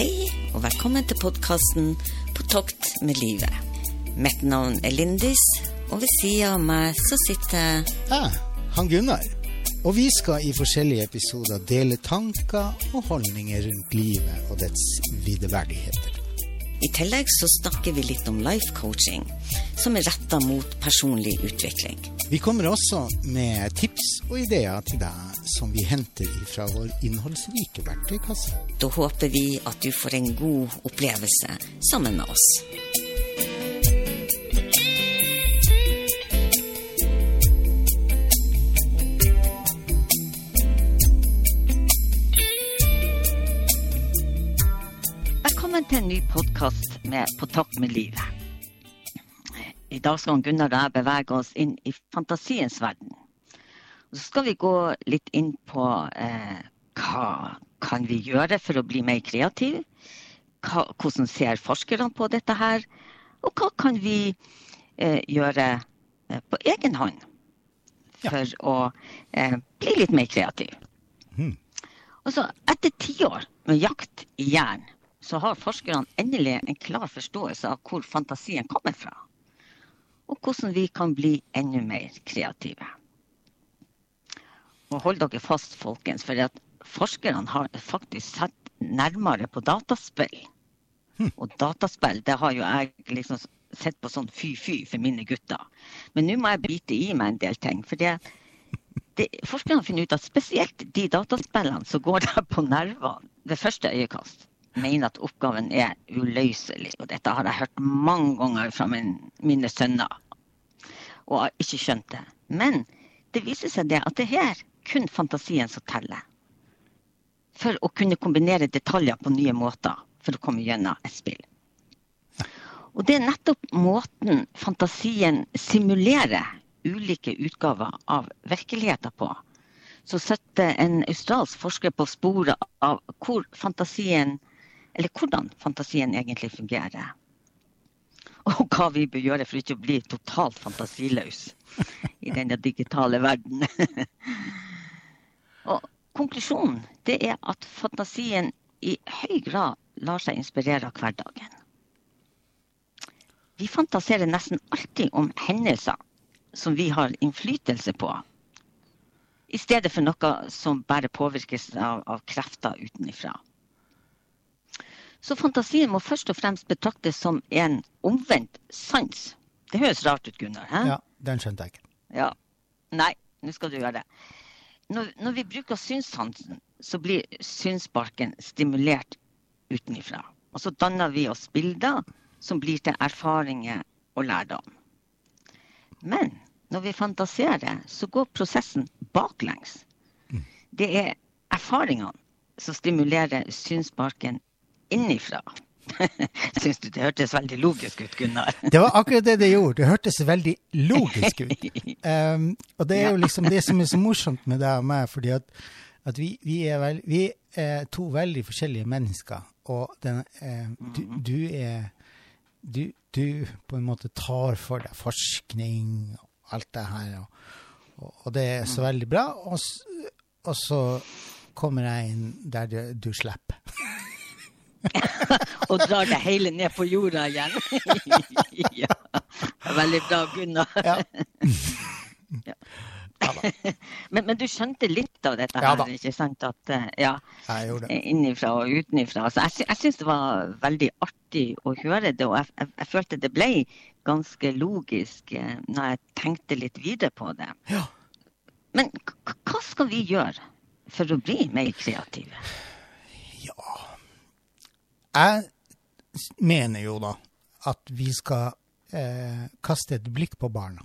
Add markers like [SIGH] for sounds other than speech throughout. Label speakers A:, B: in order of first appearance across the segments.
A: Hei, og velkommen til podkasten På tokt med livet. Mitt navn er Lindis, og ved sida av meg så sitter
B: Jeg, han Gunnar. Og vi skal i forskjellige episoder dele tanker og holdninger rundt livet og dets videreverdigheter.
A: I tillegg så snakker vi litt om life coaching, som er retta mot personlig utvikling.
B: Vi kommer også med tips og ideer til deg som vi henter fra vår innholdsrike verktøykasse.
A: Da håper vi at du får en god opplevelse sammen med oss. Til en ny podkast med På takk med livet. I dag skal Gunnar og jeg bevege oss inn i fantasiens verden. Og så skal vi gå litt inn på eh, hva kan vi gjøre for å bli mer kreative? Hva, hvordan ser forskerne på dette her? Og hva kan vi eh, gjøre eh, på egen hånd for å eh, bli litt mer kreative?
B: Mm.
A: Og så etter tiår med jakt i jern, så har forskerne endelig en klar forståelse av hvor fantasien kommer fra. Og hvordan vi kan bli enda mer kreative. Og hold dere fast, folkens, for forskerne har faktisk sett nærmere på dataspill. Og dataspill, det har jo jeg liksom sett på sånn fy-fy for mine gutter. Men nå må jeg bite i meg en del ting. for det det, forskerne finner ut at spesielt de dataspillene som går der på nervene ved første øyekast, mener at oppgaven er uløselig. Og dette har jeg hørt mange ganger fra min, mine sønner, og har ikke skjønt det. Men det viser seg det at det her kun fantasien som teller. For å kunne kombinere detaljer på nye måter for å komme gjennom et spill. Og det er nettopp måten fantasien simulerer ulike utgaver av virkeligheten på. Så setter en australsk forsker på sporet av hvor fantasien, eller hvordan fantasien egentlig fungerer. Og hva vi bør gjøre for ikke å bli totalt fantasiløs i denne digitale verden. Og konklusjonen det er at fantasien i høy grad lar seg inspirere av hverdagen. Vi fantaserer nesten alltid om hendelser som vi har innflytelse på, i stedet for noe som bare påvirkes av, av krefter utenfra. Så fantasien må først og fremst betraktes som en omvendt sans. Det høres rart ut, Gunnar? He?
B: Ja, den skjønte jeg ikke.
A: Ja. Nei, nå skal du gjøre det. Når, når vi bruker synssansen, så blir synsbarken stimulert utenfra. Og så danner vi oss bilder som blir til erfaringer og lærdom. Men når vi fantaserer, så går prosessen baklengs. Det er erfaringene som stimulerer synsbarken innifra. [LAUGHS] Syns du det hørtes veldig logisk ut, Gunnar?
B: Det var akkurat det det gjorde. Det hørtes veldig logisk ut. Um, [LAUGHS] og det er jo liksom det som er så morsomt med deg og meg, fordi at, at vi, vi, er vel, vi, er to veldig forskjellige mennesker. Og den, eh, du, du, er du, du på en måte tar for deg forskning og alt det her, og, og, og det er så veldig bra. Og, og så kommer jeg inn der du, du slipper. [LAUGHS] [LAUGHS]
A: Og drar det hele ned på jorda igjen. [LAUGHS] ja. Veldig bra, Gunnar.
B: Ja.
A: Ja. Men, men du skjønte litt av dette her, ikke sant? At, eh, ja,
B: Jeg
A: innifra og utenifra. Så jeg, sy- jeg syns det var veldig artig å høre det, og jeg, jeg, jeg følte det ble ganske logisk eh, når jeg tenkte litt videre på det.
B: Ja.
A: Men hva skal vi gjøre for å bli mer kreative?
B: Ja Jeg mener jo da at vi skal eh, kaste et blikk på barna.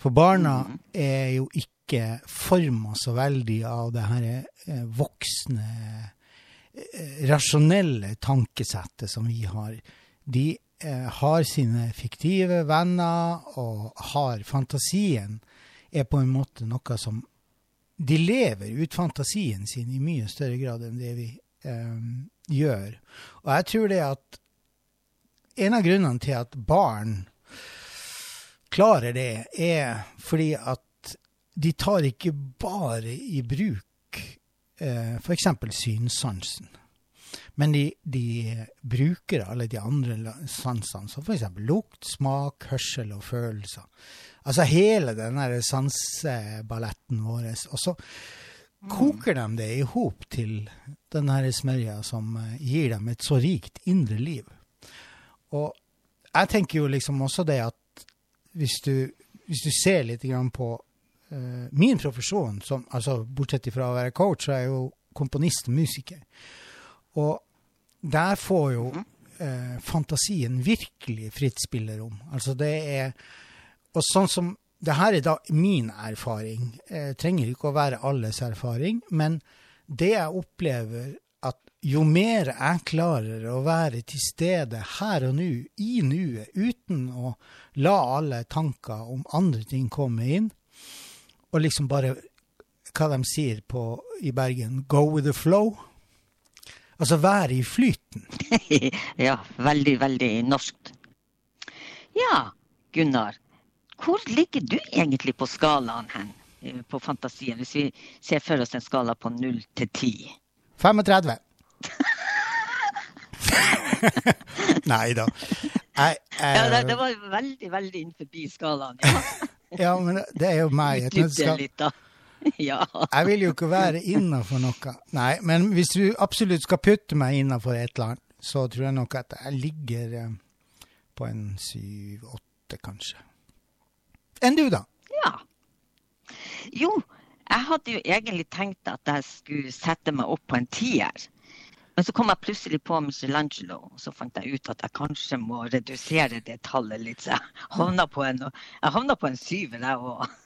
B: For barna er jo ikke forma så veldig av det her eh, voksne, eh, rasjonelle tankesettet som vi har. De eh, har sine fiktive venner og har fantasien, er på en måte noe som de lever ut fantasien sin i mye større grad enn det vi eh, gjør. Og jeg tror det at en av grunnene til at barn klarer det, er fordi at de tar ikke bare i bruk eh, f.eks. synssansen. Men de, de bruker alle de andre sansene, som f.eks. lukt, smak, hørsel og følelser. Altså hele den sanseballetten vår. Og så koker de det i hop til den her smørja som eh, gir dem et så rikt indre liv. Og jeg tenker jo liksom også det at hvis du, hvis du ser litt grann på uh, min profesjon, som, altså bortsett fra å være coach, så er jeg jo komponist og musiker. Og der får jo uh, fantasien virkelig fritt spillerom. Altså det er Og sånn som det her er da min erfaring. Jeg trenger ikke å være alles erfaring, men det jeg opplever at jo mer jeg klarer å være til stede her og nå, i nuet, uten å la alle tanker om andre ting komme inn, og liksom bare hva de sier på, i Bergen, go with the flow. Altså være i flyten. [LAUGHS]
A: ja, veldig, veldig norskt. Ja, Gunnar. Hvor ligger du egentlig på skalaen hen? eh, På fantasien, hvis vi ser for oss en skala på 0 til 10.
B: 35. [LAUGHS] Nei da. Jeg,
A: Ja, det, det
B: eh,
A: var veldig, veldig innenfor skalaen. Ja, [LAUGHS]
B: ja, men det er jo meg. et
A: da. [LAUGHS] Ja.
B: Jeg vil jo ikke være innafor noe. Nei, men hvis du absolutt skal putte meg innafor et eller annet, så tror jeg nok at jeg ligger eh, på en syv-åtte, kanskje. Enn du, da?
A: Ja. Jo, jeg hadde jo egentlig tenkt at jeg skulle sette meg opp på en tier. Men så kom jeg plutselig på Michelangelo, og så fant jeg ut at jeg kanskje må redusere det tallet litt. Så jeg havna på en, på en syver, jeg òg.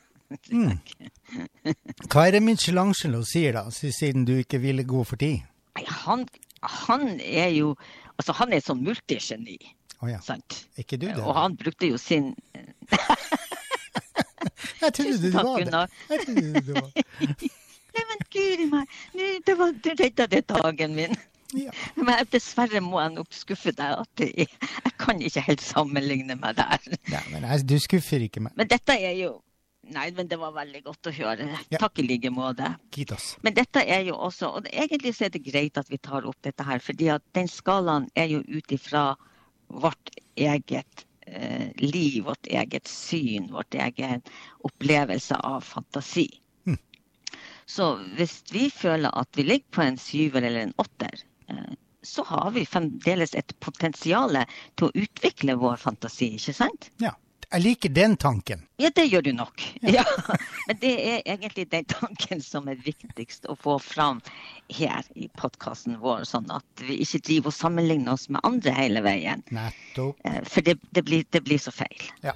B: Mm. Hva er det Michelangelo sier, da, siden du ikke ville gå for ti?
A: Han, han er jo Altså, han er sånn multigeni,
B: Oh, ja.
A: sant?
B: Ikke du det?
A: Og han brukte jo sin [LAUGHS]
B: Jeg trodde du var det. Jeg trodde du var det. [LAUGHS]
A: Nei, men guri meg, det var du redda det dagen min.
B: Ja.
A: Men dessverre må jeg nok skuffe deg. at jeg, jeg kan ikke helt sammenligne meg der.
B: Ja, men jeg, du skuffer ikke meg.
A: Men dette er jo Nei, men det var veldig godt å høre.
B: Ja.
A: Takk i like måte. Men dette er jo også Og egentlig så er det greit at vi tar opp dette her, fordi at den skalaen er jo ut ifra vårt eget liv, vårt eget syn, vårt egen opplevelse av fantasi.
B: Mm.
A: Så hvis vi føler at vi ligger på en syver eller en åtter, eh, så har vi fremdeles et potensial til å utvikle vår fantasi, ikke sant?
B: Ja. Jeg liker den tanken.
A: Ja, det gjør du nok. Ja. [LAUGHS] Men det er egentlig den tanken som er viktigst å få fram her i podkasten vår, sånn at vi ikke driver og sammenligner oss med andre hele veien.
B: Nettopp.
A: Eh, For det, det, blir, det blir så feil.
B: Ja.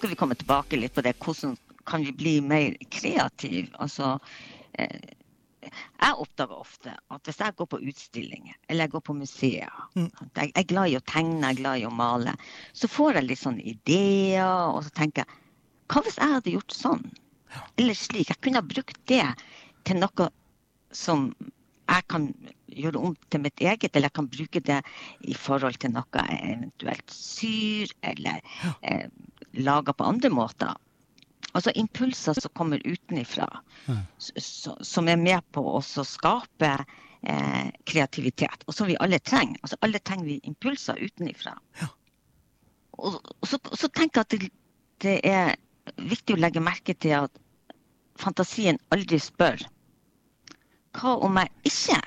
A: Skal vi komme tilbake litt på det. Hvordan kan vi bli mer kreative? Altså, eh, jeg oppdager ofte at hvis jeg går på utstillinger eller jeg går på museer
B: Mm.
A: Jeg jeg er glad i å tegne, jeg er glad i å male. Så får jeg litt sånne ideer, og så tenker jeg Hva hvis jeg hadde gjort sånn? Eller slik. Jeg kunne ha brukt det til noe som jeg kan gjøre om til mitt eget, eller jeg kan bruke det i forhold til noe jeg eventuelt syr, eller eh, lager på andre måter. Altså impulser som kommer utenifra,
B: Ja.
A: som er med på å skape eh, kreativitet, og som vi alle trenger. Altså alle trenger vi impulser utenifra. Og, og så, så tenker jeg at det, det er viktig å legge merke til at fantasien aldri spør hva om jeg ikke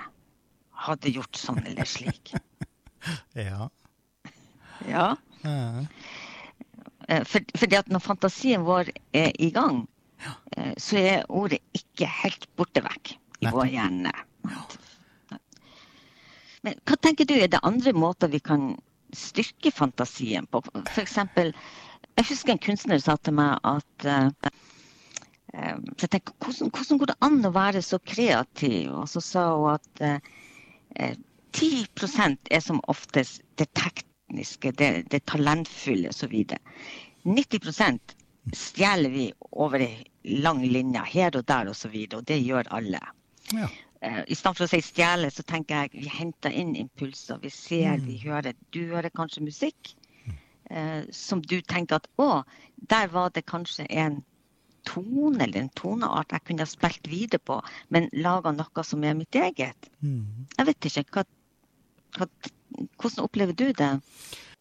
A: hadde gjort sånn eller slik? [LAUGHS]
B: Ja.
A: Ja.
B: ja.
A: Eh, For, fordi at når fantasien vår er i gang, eh, så er ordet ikke helt borte vekk i
B: Nettopp.
A: vår hjerne. Men hva tenker du, er det andre måter vi kan styrke fantasien på? Eksempel, jeg husker en kunstner sa til meg at eh, så jeg tenker, hvordan, hvordan går det an å være så kreativ? Og så sa hun at uh, eh, 10 er som oftest det tekniske, det, det talentfulle osv. 90% stjeler vi over ei lang linje her og der osv., og, og det gjør alle.
B: Ja.
A: Uh, I stedet for å si stjele, så tenker jeg vi henter inn impulser. Vi ser, vi hører. Du hører kanskje musikk uh, som du tenker at å, der var det kanskje en tone eller en toneart jeg kunne ha spilt videre på, men laga noe som er mitt eget.
B: Mm.
A: Jeg vet ikke. Hva, hva, hvordan opplever du det?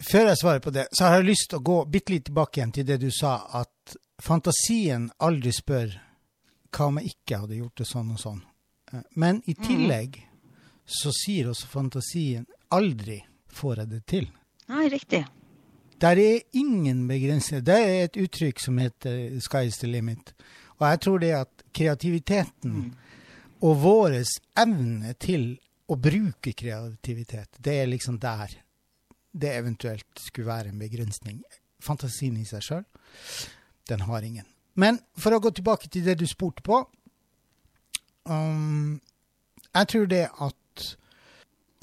B: Før jeg svarer på det, så har jeg lyst til å gå bitte litt tilbake igjen til det du sa, at fantasien aldri spør hva om jeg ikke hadde gjort det sånn og sånn. Eh, Men i tillegg så sier også fantasien aldri får jeg det til.
A: Nei, riktig.
B: Der er ingen begrensninger. Det er et uttrykk som heter 'sky's the limit'. Og jeg tror det at kreativiteten og vår evne til å bruke kreativitet, det er liksom der det eventuelt skulle være en begrensning. Fantasien i seg sjøl, den har ingen. Men for å gå tilbake til det du spurte på um, Jeg tror det at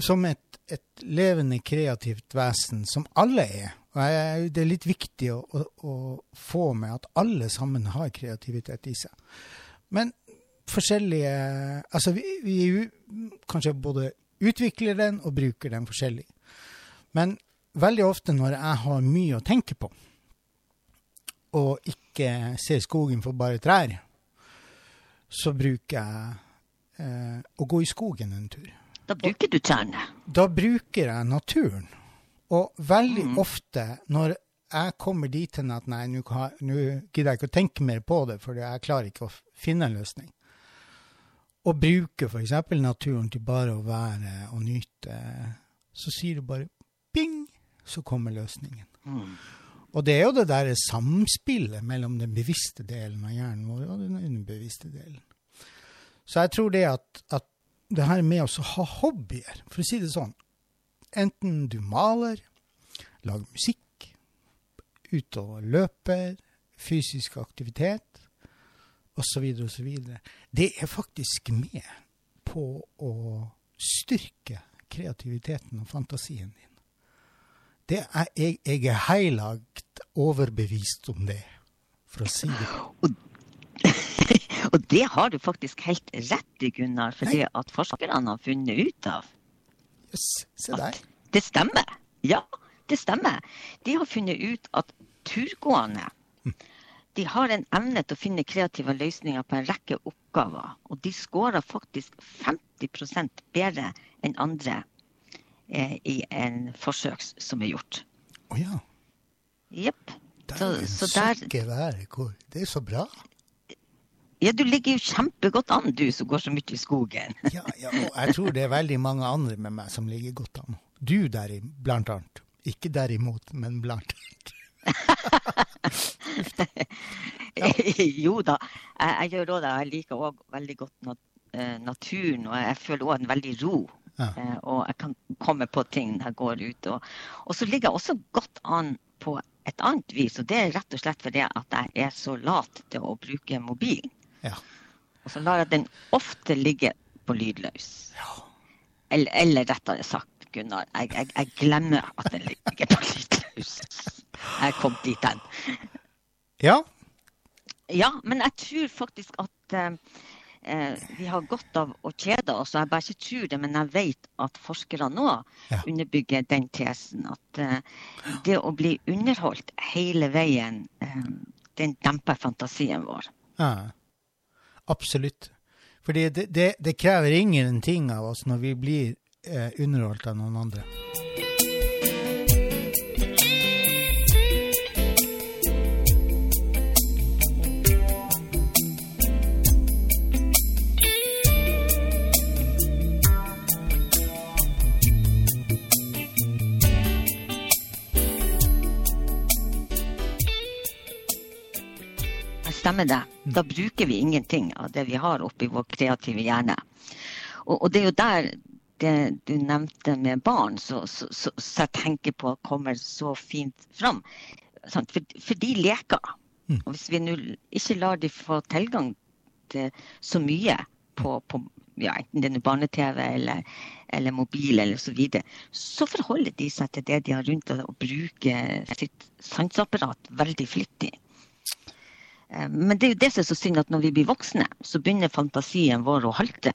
B: som et, et levende, kreativt vesen, som alle er og Det er litt viktig å, å, å, få med at alle sammen har kreativitet i seg. Men forskjellige Altså, vi, vi kanskje både utvikler den og bruker den forskjellig. Men veldig ofte når jeg har mye å tenke på, og ikke ser skogen for bare trær, så bruker jeg eh, å gå i skogen en tur.
A: Da bruker du trærne.
B: Da bruker jeg naturen. Og veldig ofte når jeg kommer dit hen at nei, nå gidder jeg ikke å tenke mer på det, for jeg klarer ikke å finne en løsning. Og bruker f.eks. naturen til bare å være og nyte, så sier du bare ping, så kommer løsningen.
A: Mm.
B: Og det er jo det der samspillet mellom den bevisste delen av hjernen vår og den underbevisste delen. Så jeg tror det at, at det her med å ha hobbyer, for å si det sånn, enten du maler, lager musikk, ute og løper, fysisk aktivitet, osv., osv., det er faktisk med på å styrke kreativiteten og fantasien din. Det er, jeg, jeg er heilagt overbevist om det, for å si det. [LAUGHS]
A: Og det har du faktisk helt rett i, Gunnar, for det at forskerne har funnet ut av
B: Yes, se der.
A: at det stemmer. Ja, det stemmer. De har funnet ut at turgående de har en evne til å finne kreative løsninger på en rekke oppgaver. Og de skårer faktisk 50 bedre enn andre eh, i en forsøk som er gjort.
B: Å ja.
A: Jepp.
B: Det er så bra.
A: Ja, du ligger jo kjempegodt an, du som går så mye i skogen. [LAUGHS]
B: Ja, ja, og jeg tror det er veldig mange andre med meg som ligger godt an. Du der, i- blant annet. Ikke derimot, men blant annet. [LAUGHS] [LAUGHS]
A: jo da, jeg, jeg gjør òg det. Jeg liker òg veldig godt nat eh, naturen, og jeg føler òg en veldig ro.
B: Ja.
A: Eh, og jeg kan komme på ting når jeg går ut. Og, og så ligger jeg også godt an på et annet vis, og det er rett og slett fordi at jeg er så lat til å bruke mobilen.
B: Ja.
A: Og så lar jeg den ofte ligge på lydløs.
B: Ja.
A: Eller, eller rettere sagt, Gunnar, jeg, jeg, jeg glemmer at den ligger på lydløs. Jeg kom dit hen.
B: Ja.
A: Ja, men jeg tror faktisk at eh, eh, vi har godt av å kjede oss. Jeg bare ikke tror det, men jeg vet at forskere nå
B: Ja.
A: underbygger den tesen. At eh, det å bli underholdt hele veien, eh, den demper fantasien vår.
B: ja. Absolutt. Fordi det, det, det krever ingenting av oss når vi blir eh, underholdt av noen andre.
A: Stemmer det. Da bruker vi ingenting av det vi har oppi vår kreative hjerne. Og, og det er jo der det du nevnte med barn, så, så, så, så jeg tenker på kommer så fint fram. For, for de leker.
B: Mm.
A: Og hvis vi nå ikke lar de få tilgang til så mye på, på ja, enten det er barne-TV eller, eller mobil eller så videre, så forholder de seg til det de har rundt og bruker sitt sanseapparat veldig flittig. Eh, men det er jo det som er så synd, at når vi blir voksne, så begynner fantasien vår å halte.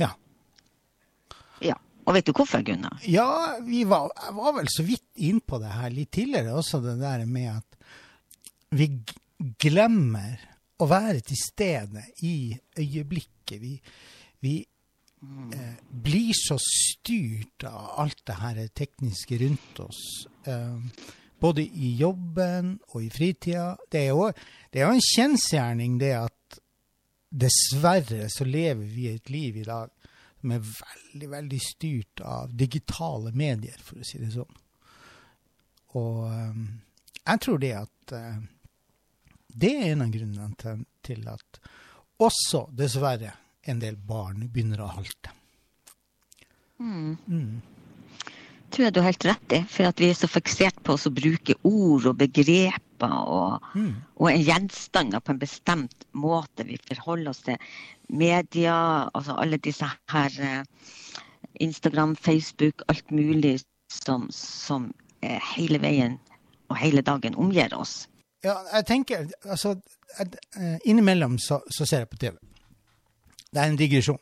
B: Ja.
A: Ja. Og vet du hvorfor, Gunnar?
B: Ja, vi var, jeg var vel så vidt innpå det her litt tidligere også, det der med at vi glemmer å være til stede i øyeblikket. Vi, vi eh, blir så styrt av alt det her tekniske rundt oss. Eh, både i jobben og i fritida. Det er jo, det er jo en kjensgjerning det at dessverre så lever vi et liv i dag som er veldig, veldig styrt av digitale medier, for å si det sånn. Og um, jeg tror det at uh, det er en av grunnene til, at også, dessverre, en del barn begynner å halte. Mm.
A: Tror jeg du har helt rett i. For at vi er så fiksert på å bruke ord og begreper og,
B: Mm.
A: og en gjenstander på en bestemt måte. Vi forholder oss til media, altså alle disse her eh, Instagram, Facebook, alt mulig som, som eh, hele veien og hele dagen omgir oss.
B: Ja, jeg tenker Altså, eh, innimellom så, så ser jeg på TV. Det er en digresjon.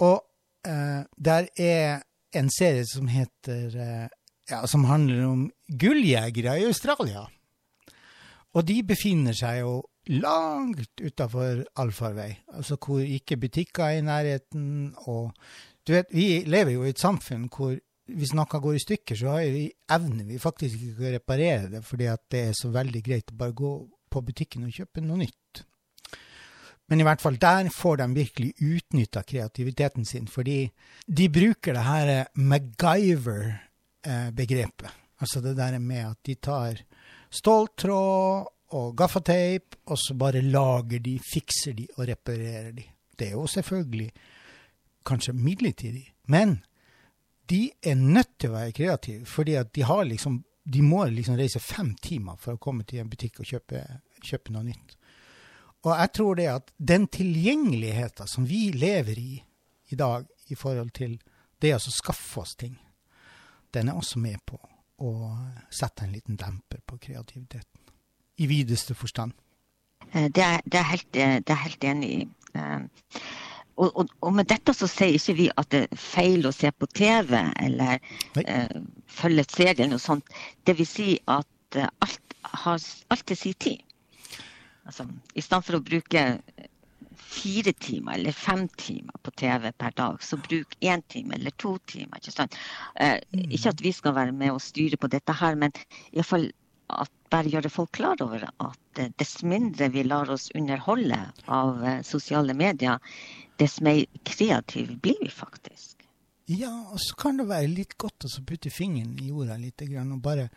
B: Og eh, der er en serie som heter eh, Ja, som handler om gulljegere i Australia. Og de befinner seg jo langt utafor allfarvei, altså hvor ikke butikker er i nærheten. Og du vet, vi lever jo i et samfunn hvor hvis noe går i stykker, så har vi, evner vi faktisk ikke å reparere det, fordi det er så veldig greit å bare gå på butikken og kjøpe noe nytt. Men i hvert fall der får de virkelig utnytta kreativiteten sin, fordi de bruker det her MacGyver-begrepet. Altså det der med at de tar ståltråd og gaffateip, og så bare lager de, fikser de og reparerer de. Det er jo selvfølgelig kanskje midlertidig, men de er nødt til å være kreative, fordi at de har liksom de må liksom reise fem timer for å komme til en butikk og kjøpe, kjøpe noe nytt. Og jeg tror det at den tilgjengeligheten som vi lever i i dag i forhold til det å skaffe oss ting, den er også med på å sette en liten demper på kreativiteten. I videste forstand.
A: Eh, Det er, det er, helt, eh, det er helt enig i. Eh, Og, og, og med dette så sier ikke vi at det er feil å se på TV eller eh, følge et serie eller noe sånt. Det vil si at alt har alltid sin tid. Altså, I stedet for å bruke fire timer eller fem timer på TV per dag, så bruk én time eller to timer. Ikke? Eh, Ikke at vi skal være med og styre på dette her, men iallfall at bare gjøre folk klar over at eh, dess mindre vi lar oss underholde av eh, sosiale medier, dess mer kreative blir vi faktisk.
B: Ja, og så kan det være litt godt å putte fingeren i jorda litt, grann, og bare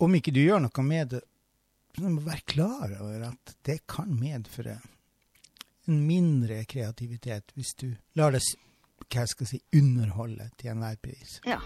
B: Om ikke du gjør noe med det, må være klar over at det kan medføre en mindre kreativitet hvis du lar det hva hva jeg skal si, underholde til enhver pris.
A: Ja.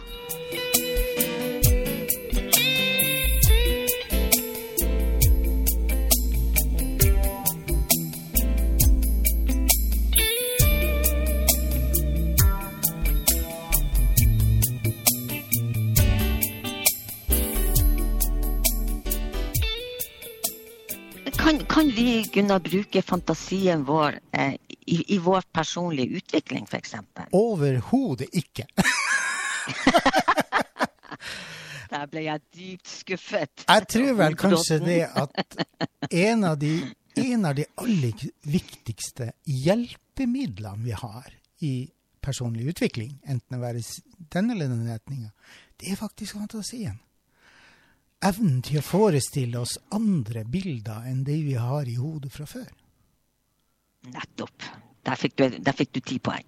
A: Gunnar, bruke fantasien vår eh, i, i vår personlige utvikling, f.eks.?
B: Overhodet ikke. [LAUGHS]
A: Der ble jeg dypt skuffet.
B: Jeg tror vel kanskje det at en av de, en av de aller viktigste hjelpemidlene vi har i personlig utvikling, enten det være den eller den retninga, det er faktisk fantasien. Evnen til å forestille oss andre bilder enn de vi har i hodet fra før.
A: Nettopp. Der fikk du, der fikk du ti poeng.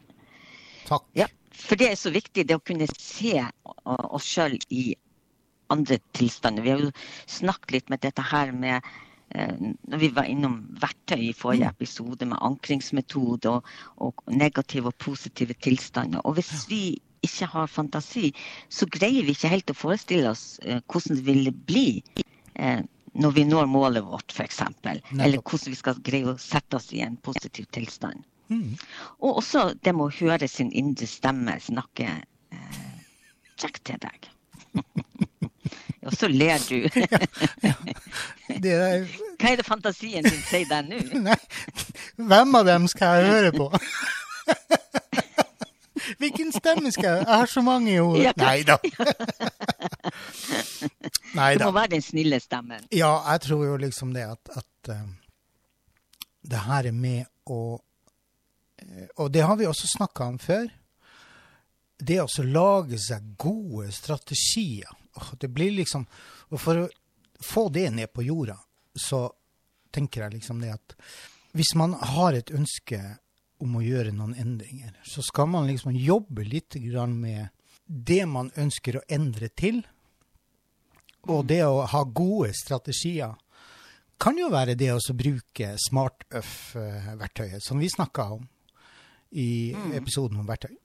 B: Takk.
A: Ja, for det er så viktig det å kunne se oss sjøl i andre tilstander. Vi har jo snakket litt med dette her med eh, når vi var innom verktøy i forrige episode med ankringsmetode og, og negative og positive tilstander. Og hvis vi ikke har fantasi, så greier vi ikke helt å forestille oss eh, hvordan det vil bli eh, når vi når målet vårt, f.eks. Eller hvordan vi skal greie å sette oss i en positiv tilstand.
B: Mm.
A: Og også det med å høre sin indre stemme snakke eh, kjekt til deg. [LAUGHS] Og så ler du. [LAUGHS]
B: Er, [LAUGHS]
A: Hva er det fantasien din sier der nå?
B: Hvem av dem skal jeg høre på? Hvilken stemme skal jeg Jeg har så mange i hodet. Nei da. Nei da.
A: må være den snille stemmen.
B: Ja, jeg tror jo liksom det at, at uh, det her er med å uh, Og det har vi også snakka om før. Det å lage seg gode strategier. Åh, Det blir liksom Og for å få det ned på jorda, så tenker jeg liksom det at hvis man har et ønske om å gjøre noen endringer, så skal man liksom jobbe litt grann med det man ønsker å endre til. Og det å ha gode strategier kan jo være det å så bruke SmartUff-verktøyet, som vi snakka om i episoden om verktøy.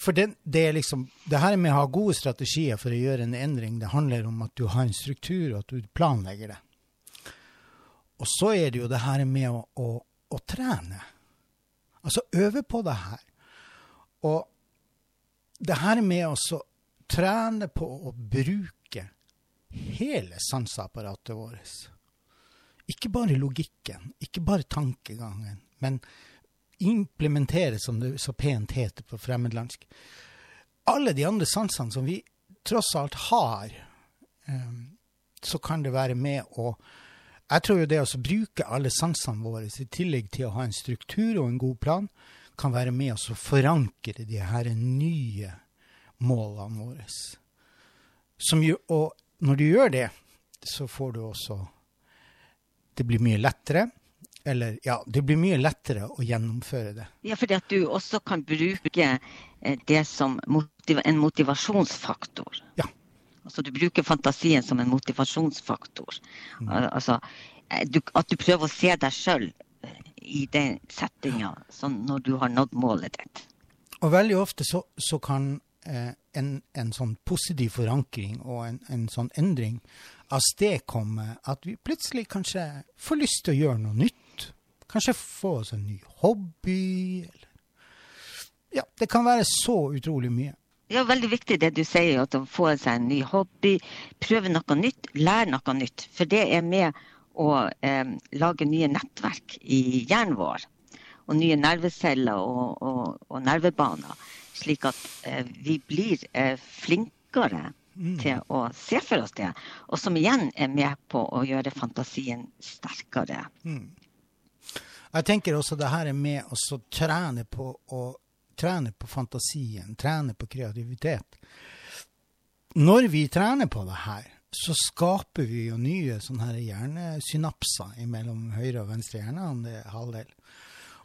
B: For det, det er liksom, det her med å ha gode strategier for å gjøre en endring, det handler om at du har en struktur, og at du planlegger det. Og så er det jo det her med å, å, å trene. Altså øve på det her. Og det her med å trene på å bruke hele sanseapparatet vårt. Ikke bare logikken, ikke bare tankegangen, men implementere, som det så pent heter på fremmedlandsk. Alle de andre sansene som vi tross alt har, eh, så kan det være med å Jeg tror jo det å bruke alle sansene våre i tillegg til å ha en struktur og en god plan, kan være med oss å forankre de her nye målene våre. Som jo, og når du gjør det, så får du også Det blir mye lettere. Eller ja, det blir mye lettere å gjennomføre det.
A: Ja, fordi at du også kan bruke eh, det som motiv en motivasjonsfaktor.
B: Ja.
A: Altså du bruker fantasien som en motivasjonsfaktor. Mm. Altså eh, du, at du prøver å se deg sjøl i den settinga sånn når du har nådd målet ditt.
B: Og veldig ofte så, så kan eh, en, en sånn positiv forankring og en, en sånn endring avstedkomme at vi plutselig kanskje får lyst til å gjøre noe nytt. Kanskje få oss en ny hobby, eller Ja, det kan være så utrolig mye.
A: Ja, veldig viktig det du sier, at å få seg en ny hobby, prøve noe nytt, lære noe nytt. For det er med å eh, lage nye nettverk i hjernen vår. Og nye nerveceller og, og, og nervebaner. Slik at eh, vi blir eh, flinkere til å se for oss det. Og som igjen er med på å gjøre fantasien sterkere.
B: Jeg tenker også det her er med å trene på å trene på fantasien, trene på kreativitet. Når vi trener på det her, så skaper vi jo nye sånne her hjernesynapser mellom høyre og venstre hjerne, halvdel.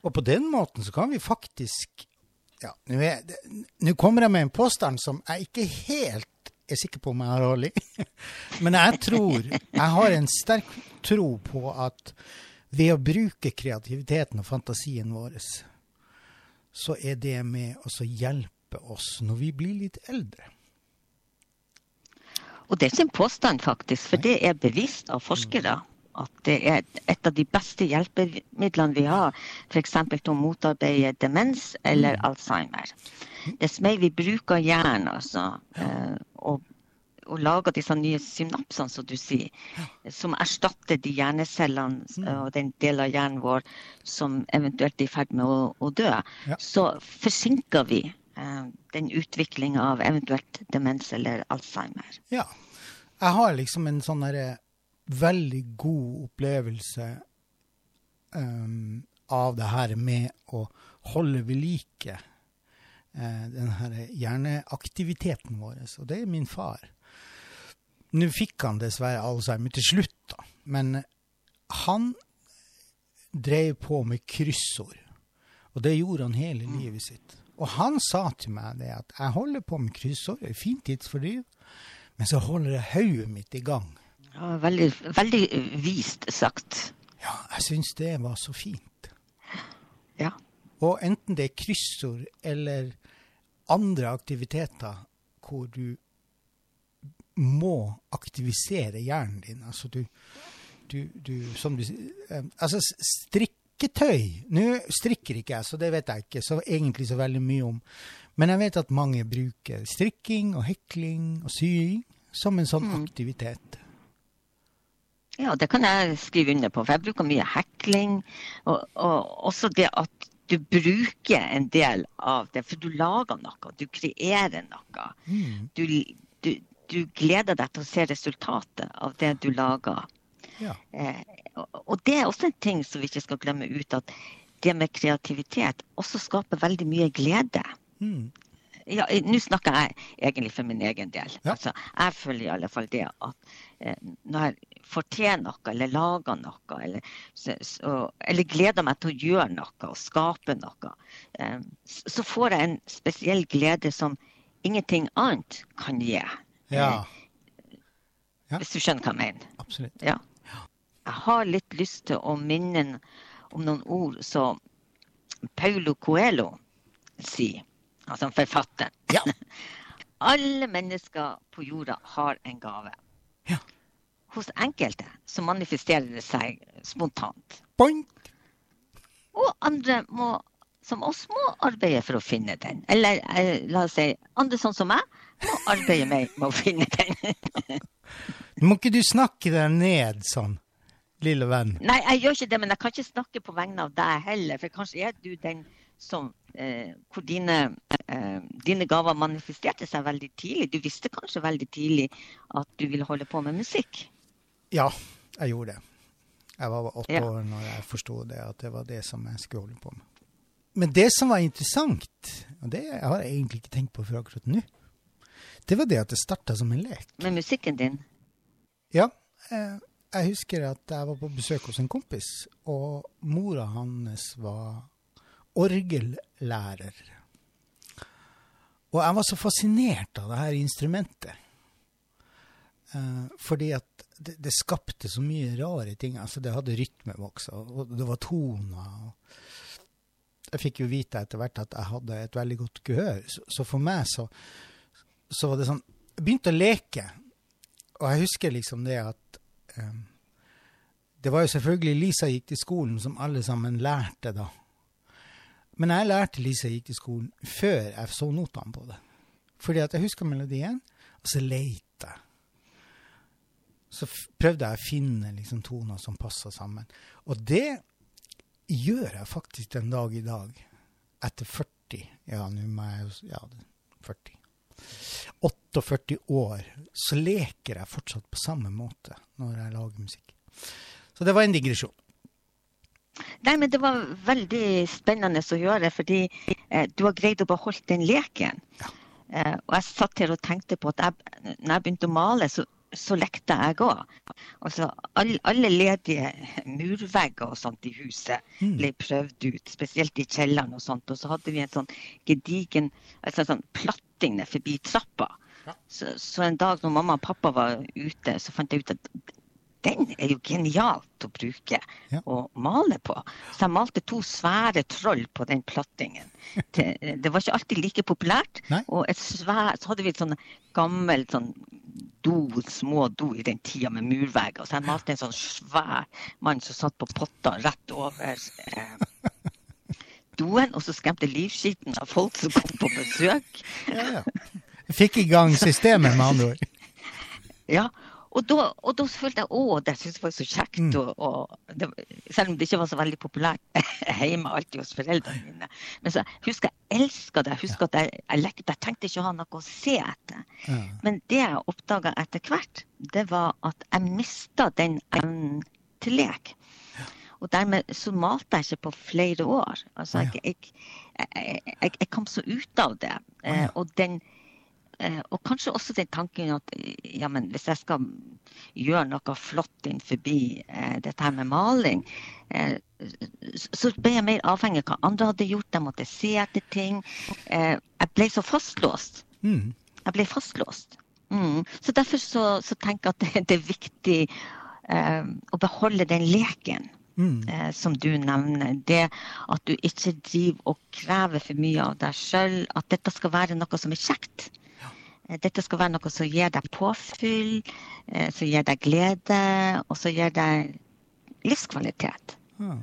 B: Og på den måten så kan vi faktisk ja, nå kommer jeg med en påstand som jeg ikke helt er sikker på om jeg har hold i. [LAUGHS] Men jeg tror Jeg har en sterk tro på at ved å bruke kreativiteten og fantasien vår, så er det med å hjelpe oss når vi blir litt eldre.
A: Og det er ikke en påstand, faktisk, for det er bevist av forskere at det er et av de beste hjelpemidlene vi har, f.eks. til å motarbeide demens eller Alzheimer. Dess mer vi bruker hjernen, altså, eh, og, og lager disse nye synapsene, som du sier, som erstatter de hjernecellene eh, og den delen av hjernen vår som eventuelt er i ferd med å, å dø,
B: Ja.
A: så forsinker vi eh, den utviklinga av eventuelt demens eller Alzheimer.
B: Ja. Jeg har liksom en sånn derre veldig god opplevelse um, av det her med å holde ved like eh, den her hjerneaktiviteten vår. Og det er min far. Nå fikk han dessverre Alzheimer til slutt, da. Men han drev på med kryssord. Og det gjorde han hele livet sitt. Og han sa til meg det at jeg holder på med kryssord, det er fint tidsfordriv, men så holder jeg hodet mitt i gang.
A: Ja, veldig, veldig vist sagt.
B: Ja, jeg syns det var så fint.
A: Ja.
B: Og enten det er kryssord eller andre aktiviteter hvor du må aktivisere hjernen din, altså du, du, du som du sier, Altså strikketøy Nå strikker ikke jeg, så det vet jeg ikke så egentlig så veldig mye om. Men jeg vet at mange bruker strikking og hekling og sying som en sånn aktivitet.
A: Ja, det kan jeg skrive under på. For jeg bruker mye hekling. Og, og også det at du bruker en del av det. For du lager noe, du kreerer noe.
B: Mm.
A: Du, du, gleder deg til å se resultatet av det du lager.
B: Ja.
A: Eh, og det er også en ting som vi ikke skal glemme ut, at det med kreativitet også skaper veldig mye glede.
B: Mm.
A: Ja, Nå snakker jeg egentlig for min egen del.
B: Ja.
A: Altså, jeg føler i alle fall det at eh, når jeg får til noe, eller lager noe, eller, så, så, eller gleder meg til å gjøre noe og skape noe, eh, så får jeg en spesiell glede som ingenting annet kan gi.
B: Ja, Ja.
A: Hvis du skjønner hva jeg mener.
B: absolutt.
A: Ja. Jeg har litt lyst til å minne om noen ord som Paulo Coelho sier, altså forfatteren.
B: Ja. [LAUGHS]
A: Alle mennesker på jorda har en gave.
B: Ja.
A: Hos enkelte så manifesterer det seg spontant.
B: Boink.
A: Og andre må, som oss må arbeide for å finne den. Eller eh, la oss si andre sånn som meg må arbeide mer med å finne den. [LAUGHS]
B: Må ikke du snakke deg ned sånn, lille venn?
A: Nei, jeg gjør ikke det, men jeg kan ikke snakke på vegne av deg heller. For kanskje er du den som eh, Hvor dine, eh, dine gaver manifesterte seg veldig tidlig. Du visste kanskje veldig tidlig at du ville holde på med musikk.
B: Ja, jeg gjorde det. Jeg var åtte
A: Ja.
B: år når jeg forsto det, at det var det som jeg skulle holde på med. Men det som var interessant, og det har jeg egentlig ikke tenkt på før akkurat nå, det var det at det starta som en lek.
A: Med musikken din.
B: Ja, eh, jeg husker at jeg var på besøk hos en kompis, og mora hans var orgellærer. Og jeg var så fascinert av det her instrumentet. Eh, fordi at det, det skapte så mye rare ting. Altså, det hadde rytmevoks, og det var toner. Og jeg fikk jo vite etter hvert at jeg hadde et veldig godt gehør. Så, så for meg så, så var det sånn Jeg begynte å leke. Og jeg husker liksom det at um, Det var jo selvfølgelig Lisa gikk til skolen, som alle sammen lærte da. Men jeg lærte Lisa gikk til skolen før jeg så notene på det. Fordi at jeg husker melodien, og så leita jeg. Så prøvde jeg å finne liksom toner som passa sammen. Og det gjør jeg faktisk den dag i dag. Etter 40 Ja, nå må jeg Ja, 40. 48 år, så leker jeg fortsatt på samme måte når jeg lager musikk. Så det var en digresjon.
A: Nei, men det var veldig spennende å høre, fordi eh, du har greid å beholde den leken. Eh, og jeg satt her og tenkte på at jeg, når jeg begynte å male, så, så lekte jeg òg. Altså, all, alle ledige murvegger og sånt i huset
B: Mm.
A: ble prøvd ut, spesielt i kjelleren og sånt. Og så hadde vi en sånn gedigen altså sånn platting ned forbi trappa. Så, så en dag når mamma og pappa var ute, så fant jeg ut at den er jo genialt å bruke
B: Ja.
A: og male på. Så jeg malte to svære troll på den plattingen. Det, det var ikke alltid like populært.
B: Nei.
A: Og et svær, så hadde vi et sånn gammel sånn do, små do i den tida med murvegger. Så jeg malte en sånn svær mann som satt på potta rett over eh, doen, og så skremte livskiten av folk som kom på besøk.
B: Ja, ja. Fikk i gang systemet, med andre ord.
A: Ja, og da, og da følte jeg å, det syntes jeg var så kjekt.
B: Mm.
A: Og, og det, selv om det ikke var så veldig populært [LAUGHS] hjemme alltid hos foreldrene mine. Men så husker jeg elska det. Jeg husker at jeg, jeg lekte. Jeg tenkte ikke å ha noe å se etter. Men det jeg oppdaga etter hvert, det var at jeg mista den evnen til lek. Og dermed så malte jeg ikke på flere år. Altså, jeg, jeg, jeg, jeg, kom så ut av det. Eh, og den og kanskje også den tanken at eh, ja, men hvis jeg skal gjøre noe flott inn forbi eh, dette her med maling, eh, så- ble jeg mer avhengig av hva andre hadde gjort. Jeg måtte se etter ting. Eh, jeg ble så fastlåst.
B: Mm.
A: Jeg ble fastlåst. Mm. Så derfor så, så tenker jeg at det, [LAUGHS] det er viktig eh, å beholde den leken
B: Mm.
A: eh, som du nevner. Det at du ikke driver og krever for mye av deg sjøl. At dette skal være noe som er kjekt. Eh, Dette skal være noe som gir deg påfyll, eh, som gir deg glede, og som gir deg livskvalitet.
B: Ja.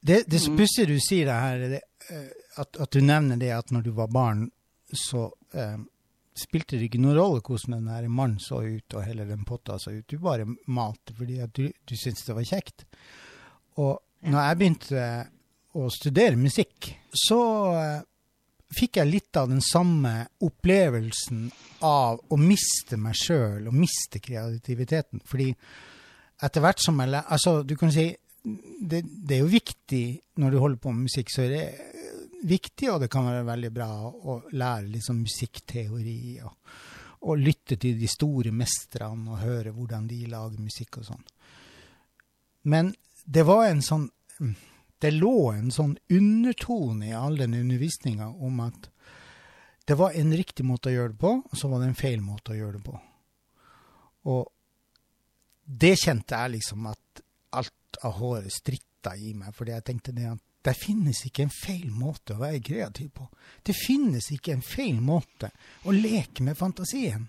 B: Det, det
A: Mm.
B: pussige du sier det her, det, eh, at, at du nevner det at når du var barn, så, eh, spilte det ikke noen rolle hvordan den mannen så ut, og hele den potta så ut. Du bare malte fordi at du, du syntes det var kjekt. Og når jeg begynte å studere musikk, så eh, fikk jeg litt av den samme opplevelsen av å miste meg sjøl og miste kreativiteten. Fordi etter hvert som jeg Altså, du kan si det, det, er jo viktig når du holder på med musikk, så er det viktig, og det kan være veldig bra å lære liksom musikkteori og, og lytte til de store mestrene og høre hvordan de lager musikk og sånn. Men det var en sånn Det lå en sånn undertone i all den undervisninga om at det var en riktig måte å gjøre det på, og så var det en feil måte å gjøre det på. Og det kjente jeg liksom at alt av håret stritta i meg, fordi jeg tenkte det at det finnes ikke en feil måte å være kreativ på. Det finnes ikke en feil måte å leke med fantasien.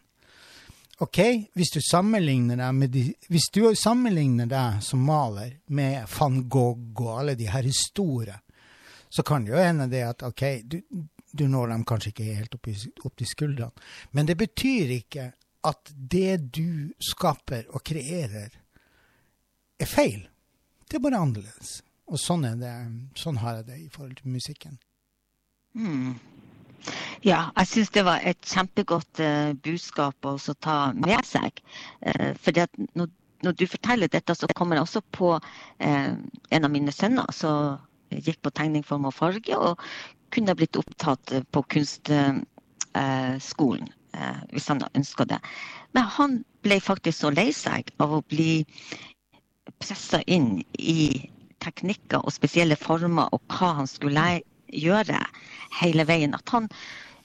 B: OK, hvis du sammenligner deg, med de, hvis du sammenligner deg som maler med van Gogh og alle de her store, så kan det jo hende det at OK, du, du når dem kanskje ikke helt opp, i, opp til skuldrene, men det betyr ikke at det du skaper og kreerer, er feil. Det er bare annerledes. Og sånn, det, sånn har jeg det i forhold til musikken.
A: Mm. Ja, jeg syns det var et kjempegodt uh, budskap å ta med seg. Uh, fordi at når, du forteller dette, så kommer jeg også på uh, en av mine sønner som gikk på tegning, form og farge, og kunne blitt opptatt på kunstskolen hvis han ønska det. Men han ble faktisk så lei seg av å bli pressa inn i teknikker og spesielle former og hva han skulle gjøre hele veien. At han,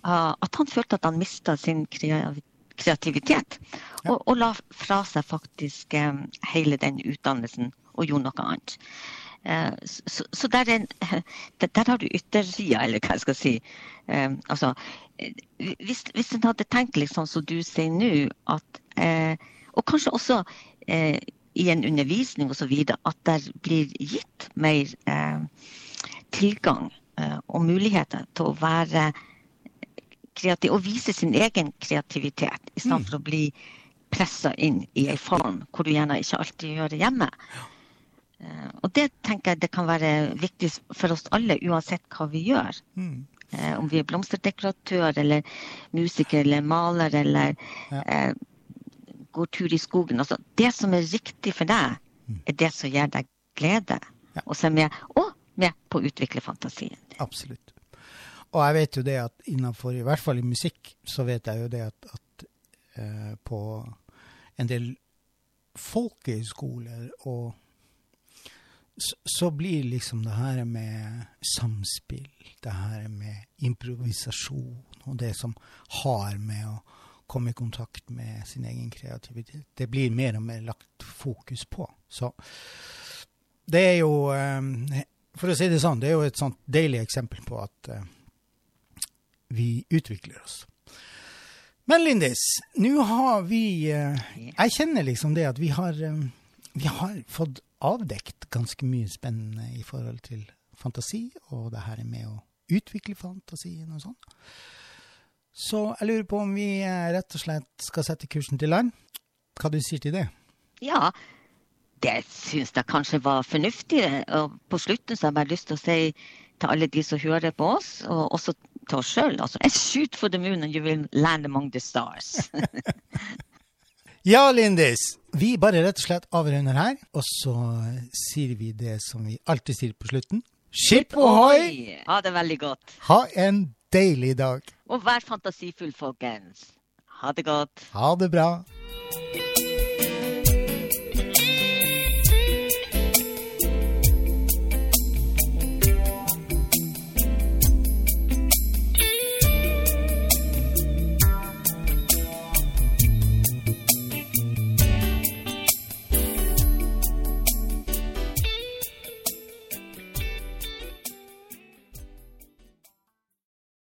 A: uh, at han følte at han mista sin kreativitet. Og, og, la fra seg faktisk um, hele den utdannelsen og gjorde noe annet. Uh, så, så der, en, [LAUGHS] der, har du yttersida, eller hva jeg skal si. Um, altså, hvis, hvis en hadde tenkt litt sånn som du sier nå, at Og kanskje også i en undervisning osv. at det blir gitt mer eh, tilgang eh, og muligheter til å være kreativ og vise sin egen kreativitet, i stedet mm. for å bli pressa inn i en form hvor du gjerne ikke alltid gjør det hjemme. Eh, og det tenker jeg det kan være viktig for oss alle, uansett hva vi gjør. Mm. Eh, om vi er blomsterdekoratør eller musiker eller maler eller ja. Eh, går tur i skogen. Altså, det som er riktig for deg, mm. er det som gir deg glede. Ja. Og som er og med på å utvikle fantasien.
B: Absolutt. Og jeg vet jo det at innenfor, i hvert fall i musikk, så vet jeg jo det at, at eh, på en del folkehøyskoler og så, så, blir liksom det her med samspill, det her med improvisasjon og det som har med å komme i kontakt med sin egen kreativitet. Det blir mer og mer lagt fokus på. Så det er jo eh, For å si det sånn, det er jo et sånt deilig eksempel på at uh, vi utvikler oss. Men Lindis, nå har vi uh, Jeg kjenner liksom det at vi har, vi har fått avdekt ganske mye spennende i forhold til fantasi, og det her med å utvikle fantasien og sånn. Så jeg lurer på om vi rett og slett skal sette kursen til land. Hva du sier til det?
A: Ja, det syns jeg kanskje var fornuftig. Og på slutten så har jeg bare lyst til å si til alle de som hører på oss, og også til oss sjøl, altså And shoot for the moon and you will land among the stars. [LAUGHS]
B: ja, Lindis. Vi bare rett og slett avrunder her, og så sier vi det som vi alltid sier på slutten. Skip ohoi!
A: Ha det veldig godt.
B: Ha en deilig dag.
A: Og vær fantasifull, folkens. Ha det godt.
B: Ha det bra.